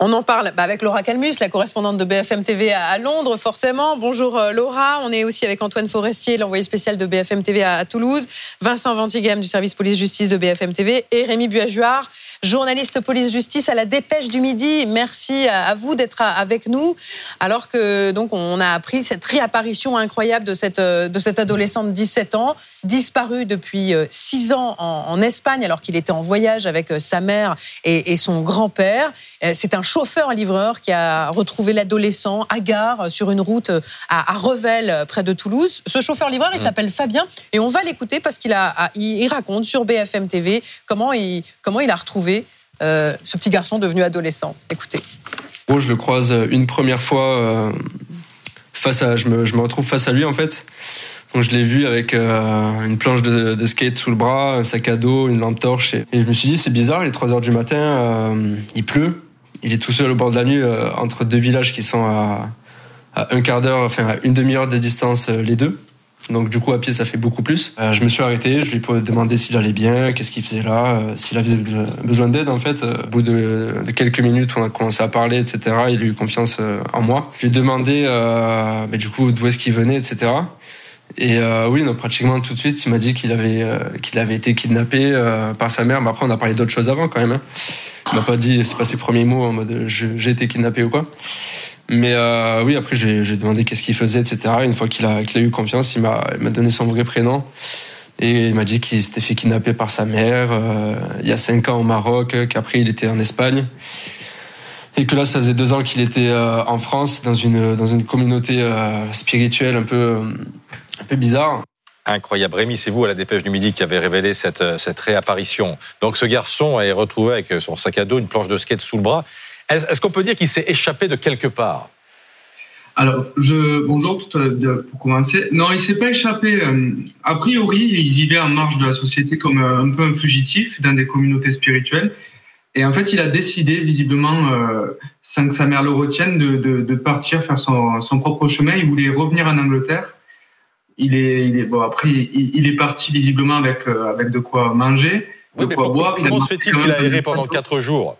On en parle bah, avec Laura Calmus, la correspondante de BFM TV à Londres, forcément. Bonjour euh, Laura. On est aussi avec Antoine Forestier, l'envoyé spécial de BFM TV à Toulouse, Vincent Ventigame du service police-justice de BFM TV et Rémi Buajuard, journaliste police-justice à la Dépêche du Midi. Merci à vous d'être avec nous. Alors que donc on a appris cette réapparition incroyable de cette, euh, de adolescente de 17 ans, disparue depuis 6 euh, ans en, Espagne alors qu'il était en voyage avec sa mère et, et son grand-père. Chauffeur-livreur qui a retrouvé l'adolescent à gare sur une route à, Revel, près de Toulouse. Ce chauffeur-livreur, il mmh. s'appelle Fabien et on va l'écouter parce qu'il a, il raconte sur BFM TV comment il, comment il a retrouvé euh, ce petit garçon devenu adolescent. Écoutez. je le croise une première fois euh, face à, je me, je me, retrouve face à lui en fait. Donc je l'ai vu avec euh, une planche de, de, skate sous le bras, un sac à dos, une lampe torche. Et, je me suis dit, c'est bizarre, il est 3 heures du matin, il pleut il est tout seul au bord de la nuit euh, entre deux villages qui sont à, un quart d'heure, enfin à une demi-heure de distance euh, les deux. Donc du coup à pied ça fait beaucoup plus. Euh, je me suis arrêté, je lui ai demandé s'il allait bien, qu'est-ce qu'il faisait là, s'il avait besoin d'aide en fait. Au bout de, quelques minutes on a commencé à parler, etc. Il a eu confiance en moi. Je lui ai demandé bah, du coup d'où est-ce qu'il venait, etc. Et oui, donc, pratiquement tout de suite, il m'a dit qu'il avait qu'il avait été kidnappé par sa mère. Mais après, on a parlé d'autres choses avant quand même. Hein. Il m'a pas dit, c'est pas ses premiers mots en mode j'ai été kidnappé ou quoi. Mais euh, oui, après j'ai demandé qu'est-ce qu'il faisait, etc. Une fois qu'il a, qu'il a eu confiance, il m'a donné son vrai prénom. Et il m'a dit qu'il s'était fait kidnapper par sa mère euh, il y a cinq ans au Maroc, qu'après il était en Espagne. Et que là, ça faisait deux ans qu'il était euh, en France, dans une, dans une communauté euh, spirituelle un peu, un peu bizarre. Incroyable. Rémi, c'est vous à la dépêche du midi qui avez révélé cette, euh, cette réapparition. Donc ce garçon est retrouvé avec son sac à dos, une planche de skate sous le bras. Est-ce qu'on peut dire qu'il s'est échappé de quelque part? Alors, bonjour pour commencer. Non, il s'est pas échappé. Euh, a priori, il vivait en marge de la société comme euh, un peu un fugitif dans des communautés spirituelles. Et en fait, il a décidé, visiblement, sans que sa mère le retienne, de, de, partir faire son, son, propre chemin. Il voulait revenir en Angleterre il est, il est bon. Après, il, est parti visiblement avec euh, avec de quoi manger, de quoi boire. Comment se fait-il qu'il a erré pendant quatre jours?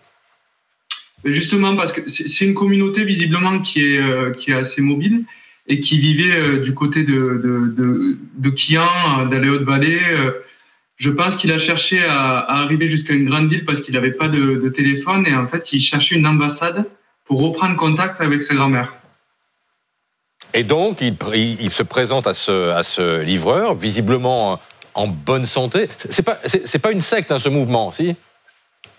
Justement parce que c'est une communauté visiblement qui est euh, qui est assez mobile et qui vivait euh, du côté de de de, de Kian, dans les Hautes-Vallées. je pense qu'il a cherché à, à arriver jusqu'à une grande ville parce qu'il n'avait pas de, de téléphone et en fait il cherchait une ambassade pour reprendre contact avec sa grand-mère. Et donc, il, se présente à ce, à ce, livreur, visiblement en bonne santé. C'est pas, c'est, pas une secte, hein, ce mouvement, si?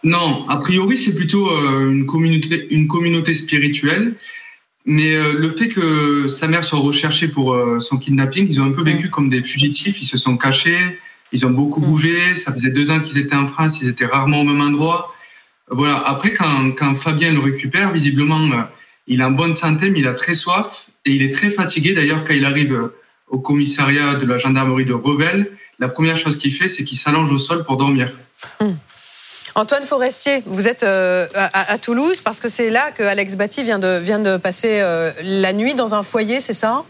Non, a priori, c'est plutôt euh, une communauté, une communauté spirituelle. Mais euh, le fait que sa mère soit recherchée pour euh, son kidnapping, ils ont un peu vécu mm. comme des fugitifs. Ils se sont cachés, ils ont beaucoup mm. bougé. Ça faisait deux ans qu'ils étaient en France, ils étaient rarement au même endroit. Voilà. Après, quand, quand Fabien le récupère, visiblement, il est en bonne santé, mais il a très soif. Et il est très fatigué. D'ailleurs, quand il arrive au commissariat de la gendarmerie de Revel, la première chose qu'il fait, c'est qu'il s'allonge au sol pour dormir. Hmm. Antoine Forestier, vous êtes euh, à, Toulouse parce que c'est là que Alex Batty vient de, vient de passer euh, la nuit dans un foyer, c'est ça?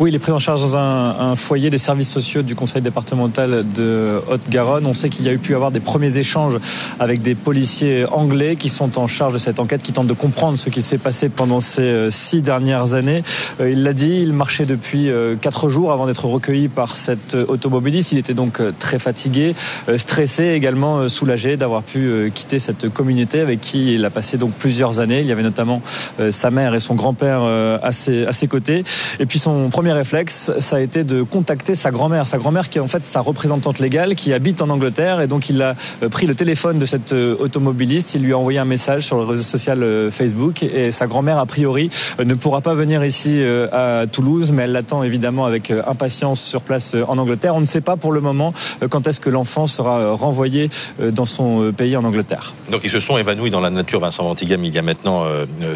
Oui, il est pris en charge dans un, foyer des services sociaux du conseil départemental de Haute-Garonne. On sait qu'il y a eu pu avoir des premiers échanges avec des policiers anglais qui sont en charge de cette enquête, qui tentent de comprendre ce qui s'est passé pendant ces euh, six dernières années. Euh, il l'a dit, il marchait depuis euh, quatre jours avant d'être recueilli par cet automobiliste. Il était donc très fatigué, stressé, également soulagé d'avoir pu quitter cette communauté avec qui il a passé donc plusieurs années. Il y avait notamment sa mère et son grand-père à ses, à ses côtés. Et puis son premier premier réflexe, ça a été de contacter sa grand-mère. Sa grand-mère qui est en fait sa représentante légale, qui habite en Angleterre. Et donc il a euh, pris le téléphone de cet euh, automobiliste. Il lui a envoyé un message sur le réseau social euh, Facebook. Et sa grand-mère, a priori, ne pourra pas venir ici à Toulouse, mais elle l'attend évidemment avec impatience sur place en Angleterre. On ne sait pas pour le moment quand est-ce que l'enfant sera renvoyé dans son pays en Angleterre. Donc ils se sont évanouis dans la nature, Vincent Ventigam, il y a maintenant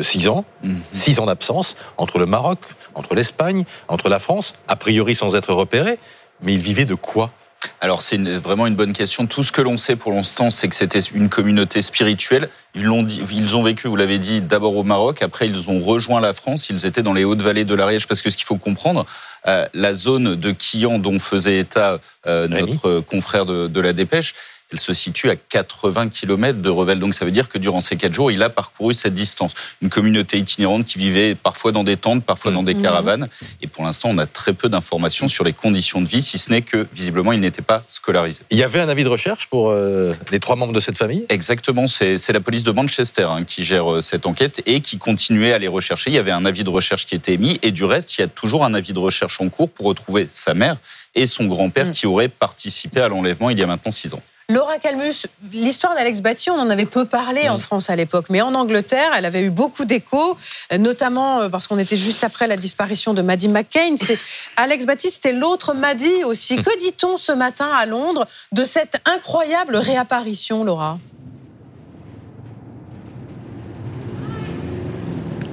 six ans. Mhm. Six ans d'absence entre le Maroc, entre l'Espagne, entre la France, a priori sans être repéré, mais ils vivaient de quoi? Alors c'est vraiment une bonne question. Tout ce que l'on sait pour l'instant, c'est que c'était une communauté spirituelle. Ils, ont, ils ont vécu, vous l'avez dit, d'abord au Maroc, après ils ont rejoint la France, ils étaient dans les hautes vallées de l'Ariège, parce que ce qu'il faut comprendre, euh, la zone de Quillan dont faisait état euh, notre confrère de, de, la dépêche, elle se situe à 80 km de Revel. Donc ça veut dire que durant ces quatre jours, il a parcouru cette distance. Une communauté itinérante qui vivait parfois dans des tentes, parfois dans des Mmh. caravanes. Et pour l'instant, on a très peu d'informations sur les conditions de vie, si ce n'est que visiblement, il n'était pas scolarisé. Il y avait un avis de recherche pour euh, les trois membres de cette famille? Exactement, c'est la police de Manchester hein, qui gère euh, cette enquête et qui continuait à les rechercher. Il y avait un avis de recherche qui était émis et du reste, il y a toujours un avis de recherche en cours pour retrouver sa mère et son grand-père Mm. qui auraient participé à l'enlèvement il y a maintenant six ans. Laura Calmus, l'histoire d'Alex Batty, on en avait peu parlé en France à l'époque, mais en Angleterre, elle avait eu beaucoup d'échos, euh, notamment euh, parce qu'on était juste après la disparition de Maddie McCain. C'est Alex Batty, c'était l'autre Maddie aussi. Que dit-on ce matin à Londres de cette incroyable réapparition, Laura?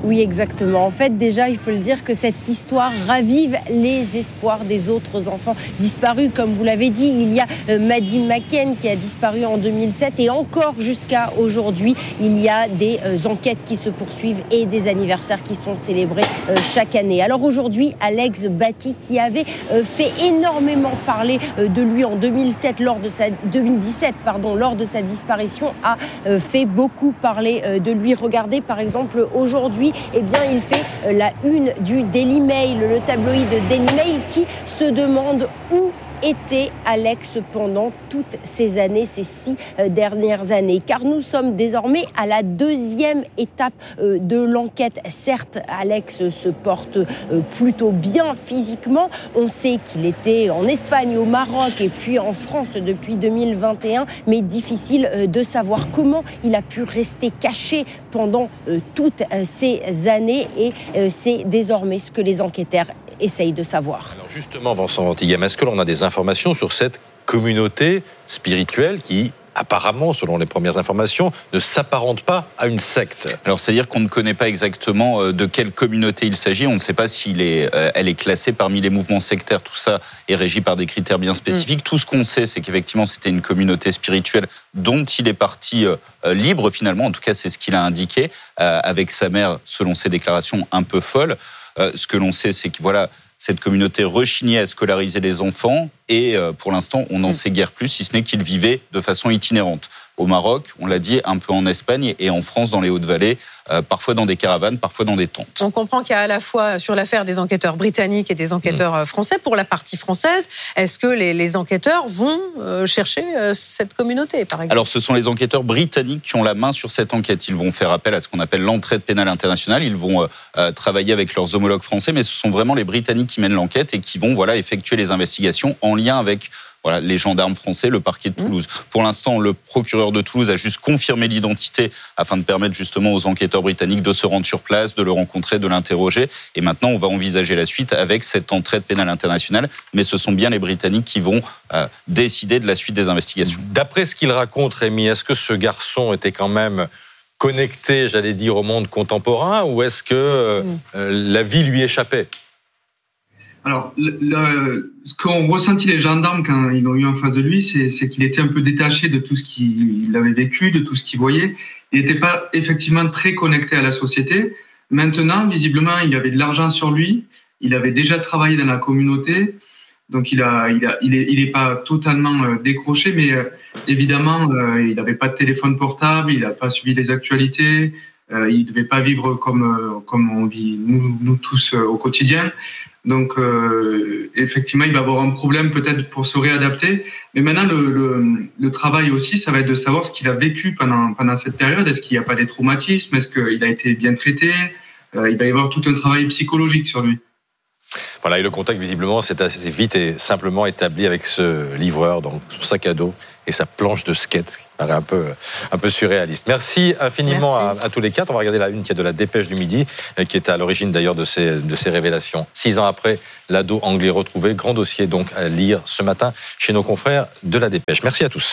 Oui, exactement. En fait, déjà, il faut le dire que cette histoire ravive les espoirs des autres enfants disparus. Comme vous l'avez dit, il y a euh, Maddie McCann qui a disparu en 2007 et encore jusqu'à aujourd'hui, il y a des euh, enquêtes qui se poursuivent et des anniversaires qui sont célébrés euh, chaque année. Alors aujourd'hui, Alex Batty, qui avait fait énormément parler de lui en 2007 lors de sa 2017 pardon lors de sa disparition a fait beaucoup parler de lui. Regardez par exemple aujourd'hui, eh bien il fait euh, la une du Daily Mail, le tabloïd Daily Mail qui se demande où était Alex pendant toutes ces années, ces six euh, dernières années. Car nous sommes désormais à la deuxième étape euh, de l'enquête. Certes, Alex se porte euh, plutôt bien physiquement. On sait qu'il était en Espagne, au Maroc et puis en France depuis 2021, mais difficile de savoir comment il a pu rester caché pendant toutes ces années et c'est désormais ce que les enquêteurs essayent de savoir. Alors justement, Vincent Ventigam, est-ce que l'on a des informations sur cette communauté spirituelle qui, apparemment, selon les premières informations, ne s'apparente pas à une secte? Alors, c'est-à-dire qu'on ne connaît pas exactement euh, de quelle communauté il s'agit. On ne sait pas si est, euh, elle est classée parmi les mouvements sectaires. Tout ça est régi par des critères bien spécifiques. Tout ce qu'on sait, c'est qu'effectivement, c'était une communauté spirituelle dont il est parti euh, euh, libre, finalement. En tout cas, c'est ce qu'il a indiqué, euh, avec sa mère, selon ses déclarations un peu folles. Euh, ce que l'on sait, c'est que voilà, cette communauté rechignait à scolariser les enfants et euh, pour l'instant, on n'en Mm. sait guère plus, si ce n'est qu'ils vivaient de façon itinérante. Au Maroc, on l'a dit, un peu en Espagne et en France, dans les Hautes-Vallées, euh, parfois dans des caravanes, parfois dans des tentes. On comprend qu'il y a à la fois sur l'affaire des enquêteurs britanniques et des enquêteurs euh, français. Pour la partie française, est-ce que les, les enquêteurs vont euh, chercher euh, cette communauté, par exemple? Alors, ce sont les enquêteurs britanniques qui ont la main sur cette enquête. Ils vont faire appel à ce qu'on appelle l'entraide pénale internationale. Ils vont euh, euh, travailler avec leurs homologues français, mais ce sont vraiment les Britanniques qui mènent l'enquête et qui vont voilà effectuer les investigations en lien avec voilà les gendarmes français, le parquet de Toulouse. Pour l'instant, le procureur de Toulouse a juste confirmé l'identité afin de permettre justement aux enquêteurs britanniques de se rendre sur place, de le rencontrer, de l'interroger. Et maintenant, on va envisager la suite avec cette entraide pénale internationale. Mais ce sont bien les Britanniques qui vont euh, décider de la suite des investigations. D'après ce qu'il raconte, Rémi, est-ce que ce garçon était quand même connecté, j'allais dire, au monde contemporain ou est-ce que euh, Mm. euh, la vie lui échappait? Alors, le- le- ce qu'ont ressenti les gendarmes quand ils l'ont eu en face de lui, c'est qu'il était un peu détaché de tout ce qu'il avait vécu, de tout ce qu'il voyait. Il n'était pas effectivement très connecté à la société. Maintenant, visiblement, il avait de l'argent sur lui. Il avait déjà travaillé dans la communauté. Donc, il a, il a, il est, il est pas totalement euh, décroché, mais euh, évidemment, euh, il n'avait pas de téléphone portable, il n'a pas suivi les actualités, il ne devait pas vivre comme, comme on vit nous, nous tous au quotidien. Donc, euh, effectivement, il va avoir un problème peut-être pour se réadapter. Mais maintenant, le, le, le travail aussi, ça va être de savoir ce qu'il a vécu pendant, pendant cette période. Est-ce qu'il n'y a pas des traumatismes? Est-ce qu'il a été bien traité? Euh, Il va y avoir tout un travail psychologique sur lui. Voilà, et le contact, visiblement, c'est assez vite et simplement établi avec ce livreur, donc son sac à dos et sa planche de skate, ce qui paraît un peu, un peu surréaliste. Merci infiniment Merci. À, à tous les quatre. On va regarder la une qui est de la dépêche du midi, euh, qui est à l'origine d'ailleurs de ces, de ces révélations. Six ans après, l'ado anglais retrouvé. Grand dossier donc à lire ce matin chez nos confrères de la dépêche. Merci à tous.